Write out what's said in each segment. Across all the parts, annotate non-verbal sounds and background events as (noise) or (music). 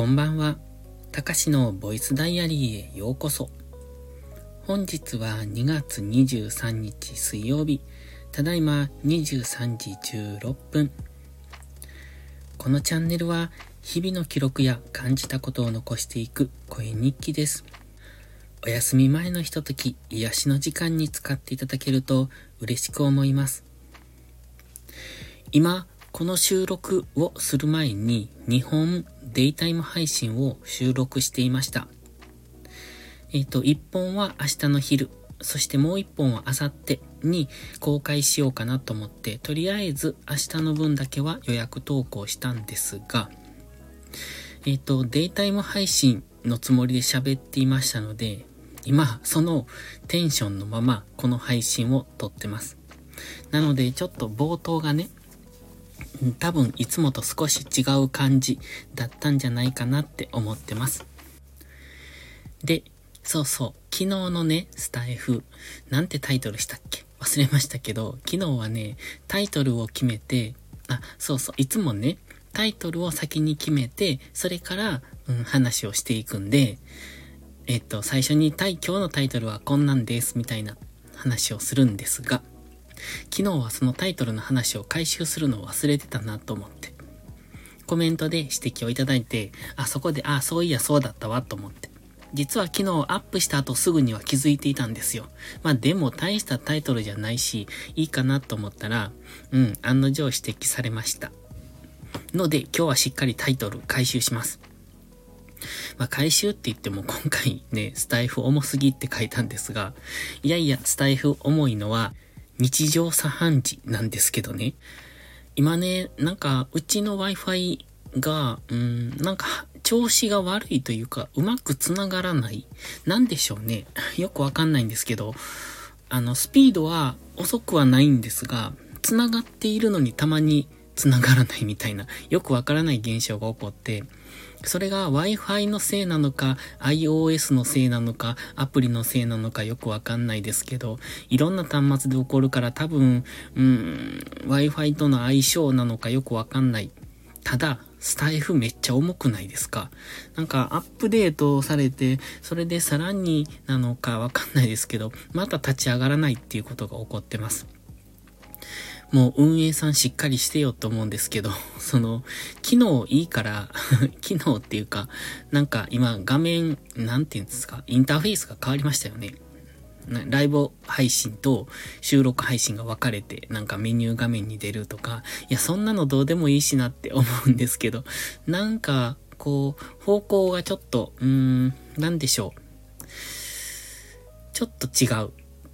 こんばんは。たかしのボイスダイアリーへようこそ。本日は2月23日水曜日。ただいま23時16分。このチャンネルは日々の記録や感じたことを残していく声日記です。お休み前のひととき、癒しの時間に使っていただけると嬉しく思います。今、この収録をする前に2本デイタイム配信を収録していました。えっ、ー、と、1本は明日の昼、そしてもう1本は明後日に公開しようかなと思って、とりあえず明日の分だけは予約投稿したんですが、えっ、ー、と、デイタイム配信のつもりで喋っていましたので、今、そのテンションのままこの配信を撮ってます。なので、ちょっと冒頭がね、多分いつもと少し違う感じだったんじゃないかなって思ってます。で、そうそう、昨日のね、スタイフ、なんてタイトルしたっけ？忘れましたけど、昨日はね、タイトルを決めて、あ、そうそう、いつもね、タイトルを先に決めて、それから、うん、話をしていくんで、えっと、最初に、今日のタイトルはこんなんです、みたいな話をするんですが、昨日はそのタイトルの話を回収するのを忘れてたなと思って。コメントで指摘をいただいて、あ、そこで、あ、そういやそうだったわと思って。実は昨日アップした後すぐには気づいていたんですよ。まあでも大したタイトルじゃないし、いいかなと思ったら、うん、案の定指摘されました。ので今日はしっかりタイトル回収します。まあ回収って言っても今回ね、スタイフ重すぎって書いたんですが、いやいや、スタイフ重いのは、日常茶飯事なんですけどね。今ね、なんか、うちの Wi-Fi が、うん、なんか、調子が悪いというか、うまく繋がらない。なんでしょうね。(laughs) よくわかんないんですけど、あの、スピードは遅くはないんですが、繋がっているのにたまに繋がらないみたいな、よくわからない現象が起こって、それが Wi-Fi のせいなのか、iOS のせいなのか、アプリのせいなのかよくわかんないですけど、いろんな端末で起こるから多分、うん、Wi-Fi との相性なのかよくわかんない。ただ、スタイフめっちゃ重くないですか？なんかアップデートされて、それでさらになのかわかんないですけど、また立ち上がらないっていうことが起こってます。もう運営さんしっかりしてよと思うんですけど、(laughs) その、機能いいから (laughs) 機能っていうか、なんか今画面、なんて言うんですか、インターフェースが変わりましたよね。ライブ配信と収録配信が分かれて、なんかメニュー画面に出るとか、いや、そんなのどうでもいいしなって思うんですけど、なんか、こう、方向がちょっと、うーん、なんでしょう。ちょっと違う。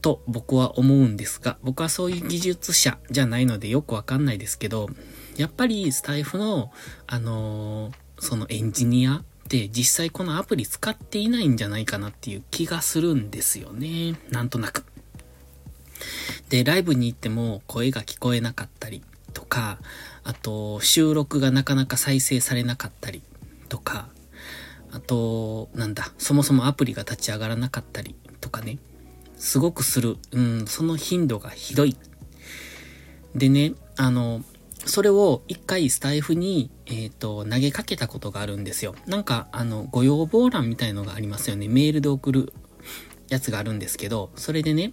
と僕は思うんですが、僕はそういう技術者じゃないのでよくわかんないですけど、やっぱりスタイフの、あのー、そのエンジニアって実際このアプリ使っていないんじゃないかなっていう気がするんですよね。なんとなく。で、ライブに行っても声が聞こえなかったりとか、あと収録がなかなか再生されなかったりとか、あと、なんだ、そもそもアプリが立ち上がらなかったりとかね。すごくする。うん、その頻度がひどい。でね、あの、それを一回スタイフに、えっ、ー、と、投げかけたことがあるんですよ。なんか、あの、ご要望欄みたいのがありますよね。メールで送るやつがあるんですけど、それでね、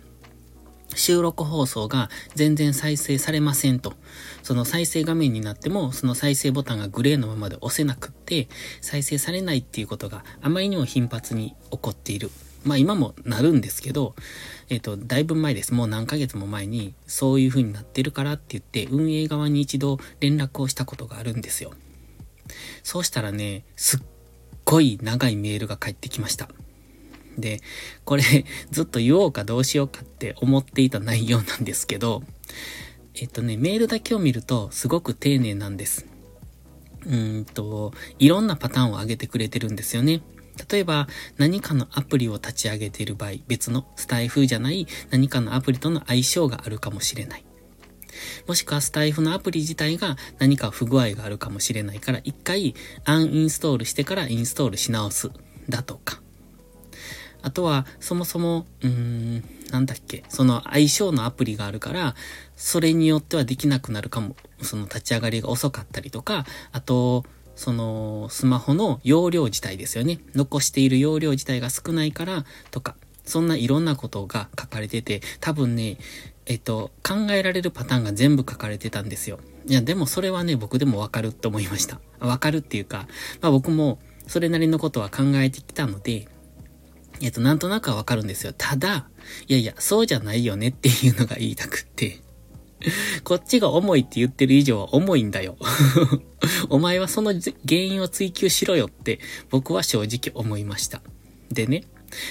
収録放送が全然再生されませんと。その再生画面になっても、その再生ボタンがグレーのままで押せなくって、再生されないっていうことがあまりにも頻発に起こっている。まあ今もなるんですけど、えっ、と、だいぶ前です。もう何ヶ月も前に、そういう風になってるからって言って、運営側に一度連絡をしたことがあるんですよ。そうしたらね、すっごい長いメールが返ってきました。で、これ、ずっと言おうかどうしようかって思っていた内容なんですけど、えっとね、メールだけを見るとすごく丁寧なんです。うんと、いろんなパターンを上げてくれてるんですよね。例えば、何かのアプリを立ち上げている場合、別のスタイフじゃない何かのアプリとの相性があるかもしれない。もしくはスタイフのアプリ自体が何か不具合があるかもしれないから、一回アンインストールしてからインストールし直す。だとか。あとは、そもそも、うーん、なんだっけ、その相性のアプリがあるから、それによってはできなくなるかも、その立ち上がりが遅かったりとか、あと、その、スマホの容量自体ですよね。残している容量自体が少ないから、とか、そんないろんなことが書かれてて、多分ね、えっと、考えられるパターンが全部書かれてたんですよ。いや、でもそれはね、僕でもわかるって思いました。わかるっていうか、まあ僕もそれなりのことは考えてきたので、えっと、なんとなくはわかるんですよ。ただ、いやいや、そうじゃないよねっていうのが言いたくって。(laughs) こっちが重いって言ってる以上は重いんだよ。(laughs) お前はその原因を追求しろよって僕は正直思いました。でね、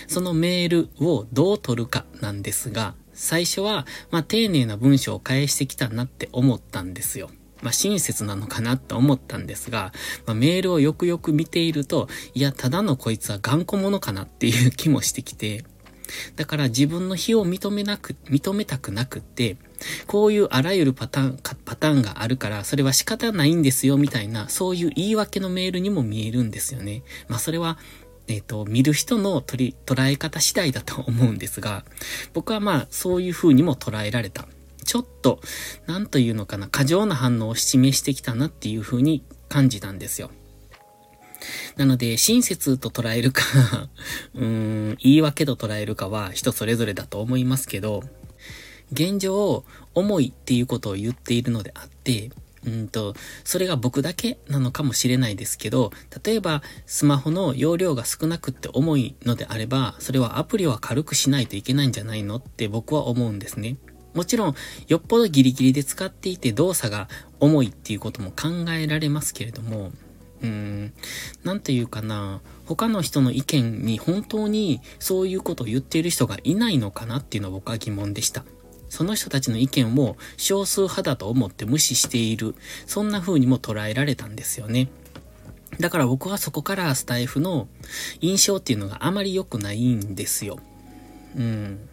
そのメールをどう取るかなんですが、最初は、ま、丁寧な文章を返してきたなって思ったんですよ。まあ、親切なのかなと思ったんですが、まあ、メールをよくよく見ていると、いや、ただのこいつは頑固者かなっていう気もしてきて、だから自分の非を認めなく、認めたくなくって、こういうあらゆるパターン、パターンがあるから、それは仕方ないんですよ、みたいな、そういう言い訳のメールにも見えるんですよね。まあそれは、えっ、ー、と、見る人の取り、捉え方次第だと思うんですが、僕はまあそういう風にも捉えられた。ちょっと、なんというのかな、過剰な反応を示してきたなっていう風に感じたんですよ。なので、親切と捉えるか (laughs) うーん、言い訳と捉えるかは人それぞれだと思いますけど、現状、重いっていうことを言っているのであって、うんと、それが僕だけなのかもしれないですけど、例えばスマホの容量が少なくって重いのであれば、それはアプリは軽くしないといけないんじゃないのって僕は思うんですね。もちろん、よっぽどギリギリで使っていて動作が重いっていうことも考えられますけれども、うん、なんていうかな、他の人の意見に本当にそういうことを言っている人がいないのかなっていうのは僕は疑問でした。その人たちの意見を少数派だと思って無視している、そんな風にも捉えられたんですよね。だから僕はそこからスタイフの印象っていうのがあまり良くないんですよ。うん。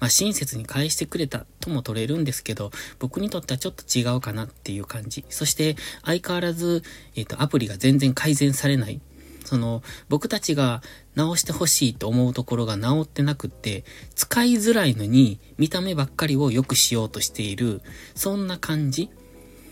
まあ、親切に返してくれたとも取れるんですけど、僕にとってはちょっと違うかなっていう感じ。そして、相変わらず、えっ、ー、と、アプリが全然改善されない。その、僕たちが直してほしいと思うところが直ってなくって、使いづらいのに、見た目ばっかりを良くしようとしている、そんな感じ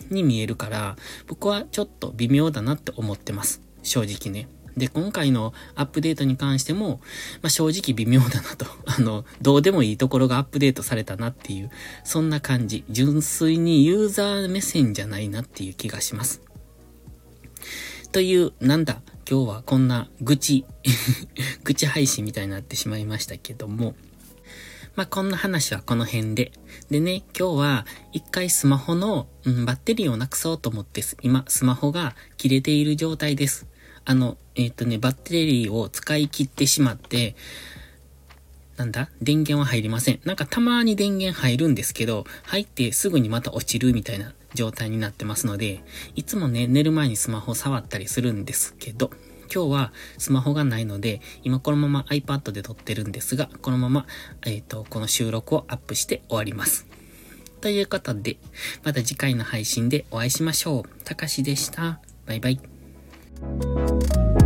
に見えるから、僕はちょっと微妙だなって思ってます。正直ね。で、今回のアップデートに関しても、まあ、正直微妙だなと。(laughs) あの、どうでもいいところがアップデートされたなっていう、そんな感じ。純粋にユーザー目線じゃないなっていう気がします。という、なんだ、今日はこんな愚痴 (laughs) 愚痴配信みたいになってしまいましたけども、まあ、こんな話はこの辺で。でね、今日は一回スマホの、うん、バッテリーをなくそうと思って今スマホが切れている状態です。あの、えっ、ー、とね、バッテリーを使い切ってしまって、なんだ？電源は入りません。なんかたまに電源入るんですけど、入ってすぐにまた落ちるみたいな状態になってますので、いつもね、寝る前にスマホ触ったりするんですけど、今日はスマホがないので、今このまま iPad で撮ってるんですが、このまま、えっ、ー、と、この収録をアップして終わります。ということで、また次回の配信でお会いしましょう。たかしでした。バイバイ。Thank you.